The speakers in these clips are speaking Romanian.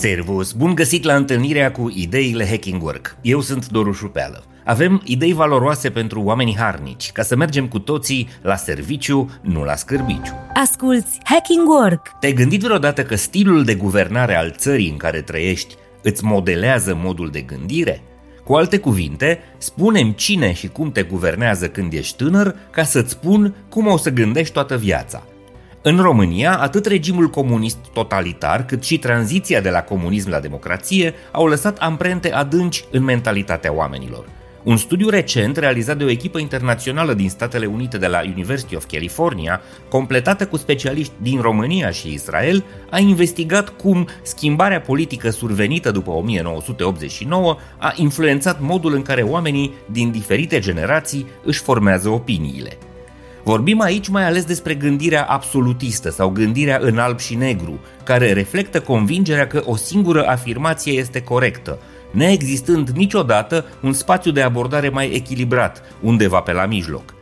Servus! Bun găsit la întâlnirea cu ideile Hacking Work. Eu sunt Doru Șupeală. Avem idei valoroase pentru oamenii harnici, ca să mergem cu toții la serviciu, nu la scârbiciu. Asculți Hacking Work! Te-ai gândit vreodată că stilul de guvernare al țării în care trăiești îți modelează modul de gândire? Cu alte cuvinte, spunem cine și cum te guvernează când ești tânăr ca să-ți spun cum o să gândești toată viața. În România, atât regimul comunist totalitar, cât și tranziția de la comunism la democrație au lăsat amprente adânci în mentalitatea oamenilor. Un studiu recent realizat de o echipă internațională din Statele Unite de la University of California, completată cu specialiști din România și Israel, a investigat cum schimbarea politică survenită după 1989 a influențat modul în care oamenii din diferite generații își formează opiniile. Vorbim aici mai ales despre gândirea absolutistă sau gândirea în alb și negru, care reflectă convingerea că o singură afirmație este corectă, neexistând niciodată un spațiu de abordare mai echilibrat, undeva pe la mijloc.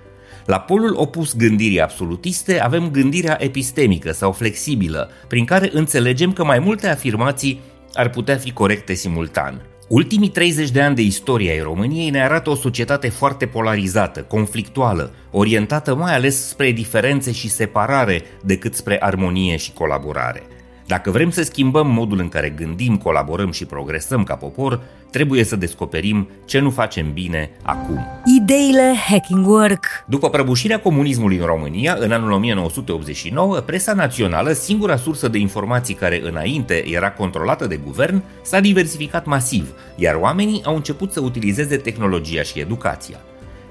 La polul opus gândirii absolutiste avem gândirea epistemică sau flexibilă, prin care înțelegem că mai multe afirmații ar putea fi corecte simultan. Ultimii 30 de ani de istorie ai României ne arată o societate foarte polarizată, conflictuală, orientată mai ales spre diferențe și separare decât spre armonie și colaborare. Dacă vrem să schimbăm modul în care gândim, colaborăm și progresăm ca popor, trebuie să descoperim ce nu facem bine acum. Ideile Hacking Work După prăbușirea comunismului în România, în anul 1989, presa națională, singura sursă de informații care înainte era controlată de guvern, s-a diversificat masiv, iar oamenii au început să utilizeze tehnologia și educația.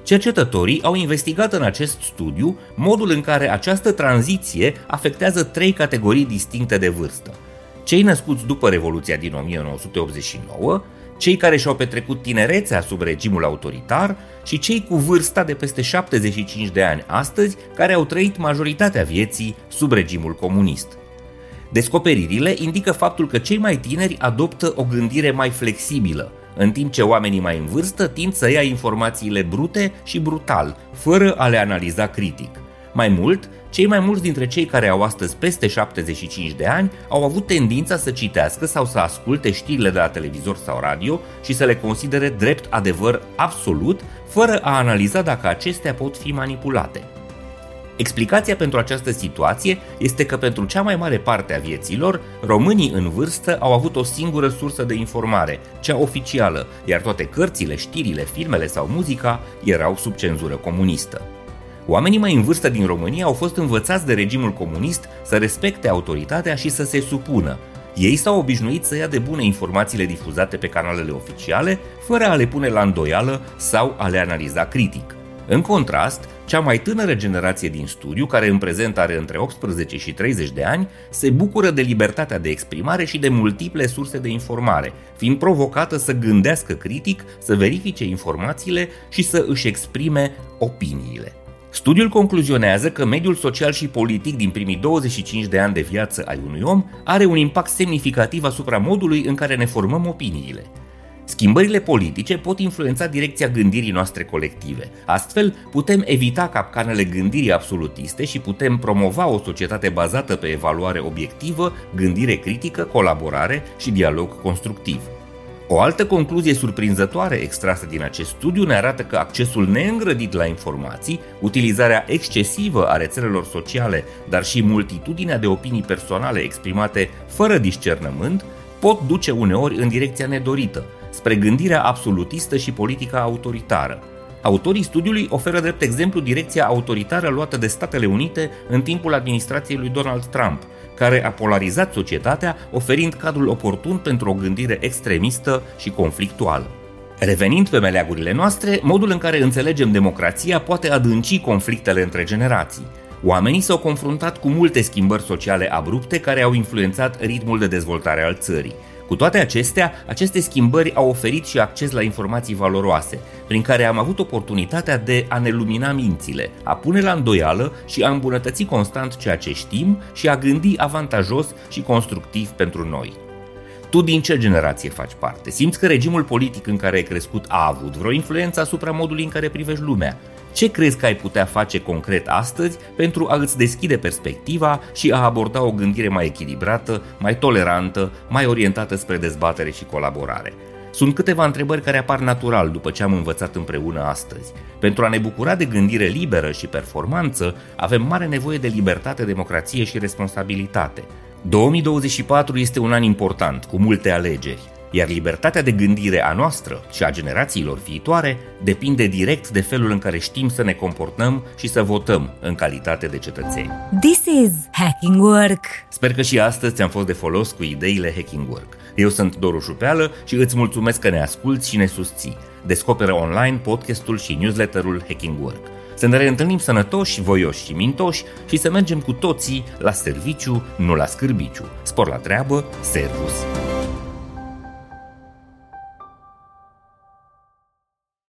Cercetătorii au investigat în acest studiu modul în care această tranziție afectează trei categorii distincte de vârstă. Cei născuți după Revoluția din 1989, cei care și-au petrecut tinerețea sub regimul autoritar și cei cu vârsta de peste 75 de ani astăzi, care au trăit majoritatea vieții sub regimul comunist. Descoperirile indică faptul că cei mai tineri adoptă o gândire mai flexibilă, în timp ce oamenii mai în vârstă tind să ia informațiile brute și brutal, fără a le analiza critic. Mai mult, cei mai mulți dintre cei care au astăzi peste 75 de ani au avut tendința să citească sau să asculte știrile de la televizor sau radio și să le considere drept adevăr absolut, fără a analiza dacă acestea pot fi manipulate. Explicația pentru această situație este că pentru cea mai mare parte a vieților, românii în vârstă au avut o singură sursă de informare, cea oficială, iar toate cărțile, știrile, filmele sau muzica erau sub cenzură comunistă. Oamenii mai în vârstă din România au fost învățați de regimul comunist să respecte autoritatea și să se supună. Ei s-au obișnuit să ia de bune informațiile difuzate pe canalele oficiale, fără a le pune la îndoială sau a le analiza critic. În contrast, cea mai tânără generație din studiu, care în prezent are între 18 și 30 de ani, se bucură de libertatea de exprimare și de multiple surse de informare, fiind provocată să gândească critic, să verifice informațiile și să își exprime opiniile. Studiul concluzionează că mediul social și politic din primii 25 de ani de viață ai unui om are un impact semnificativ asupra modului în care ne formăm opiniile. Schimbările politice pot influența direcția gândirii noastre colective. Astfel, putem evita capcanele gândirii absolutiste și putem promova o societate bazată pe evaluare obiectivă, gândire critică, colaborare și dialog constructiv. O altă concluzie surprinzătoare extrasă din acest studiu ne arată că accesul neîngrădit la informații, utilizarea excesivă a rețelelor sociale, dar și multitudinea de opinii personale exprimate fără discernământ, pot duce uneori în direcția nedorită, spre gândirea absolutistă și politica autoritară. Autorii studiului oferă drept exemplu direcția autoritară luată de Statele Unite în timpul administrației lui Donald Trump, care a polarizat societatea, oferind cadrul oportun pentru o gândire extremistă și conflictuală. Revenind pe meleagurile noastre, modul în care înțelegem democrația poate adânci conflictele între generații. Oamenii s-au confruntat cu multe schimbări sociale abrupte care au influențat ritmul de dezvoltare al țării. Cu toate acestea, aceste schimbări au oferit și acces la informații valoroase, prin care am avut oportunitatea de a ne lumina mințile, a pune la îndoială și a îmbunătăți constant ceea ce știm și a gândi avantajos și constructiv pentru noi. Tu din ce generație faci parte? Simți că regimul politic în care ai crescut a avut vreo influență asupra modului în care privești lumea? Ce crezi că ai putea face concret astăzi pentru a îți deschide perspectiva și a aborda o gândire mai echilibrată, mai tolerantă, mai orientată spre dezbatere și colaborare? Sunt câteva întrebări care apar natural după ce am învățat împreună astăzi. Pentru a ne bucura de gândire liberă și performanță, avem mare nevoie de libertate, democrație și responsabilitate. 2024 este un an important, cu multe alegeri, iar libertatea de gândire a noastră și a generațiilor viitoare depinde direct de felul în care știm să ne comportăm și să votăm în calitate de cetățeni. This is Hacking Work. Sper că și astăzi ți-am fost de folos cu ideile Hacking Work. Eu sunt Doru Șupeală și îți mulțumesc că ne asculți și ne susții. Descoperă online podcastul și newsletterul Hacking Work. Să ne reîntâlnim sănătoși, voioși și mintoși și să mergem cu toții la serviciu, nu la scârbiciu. Spor la treabă, servus!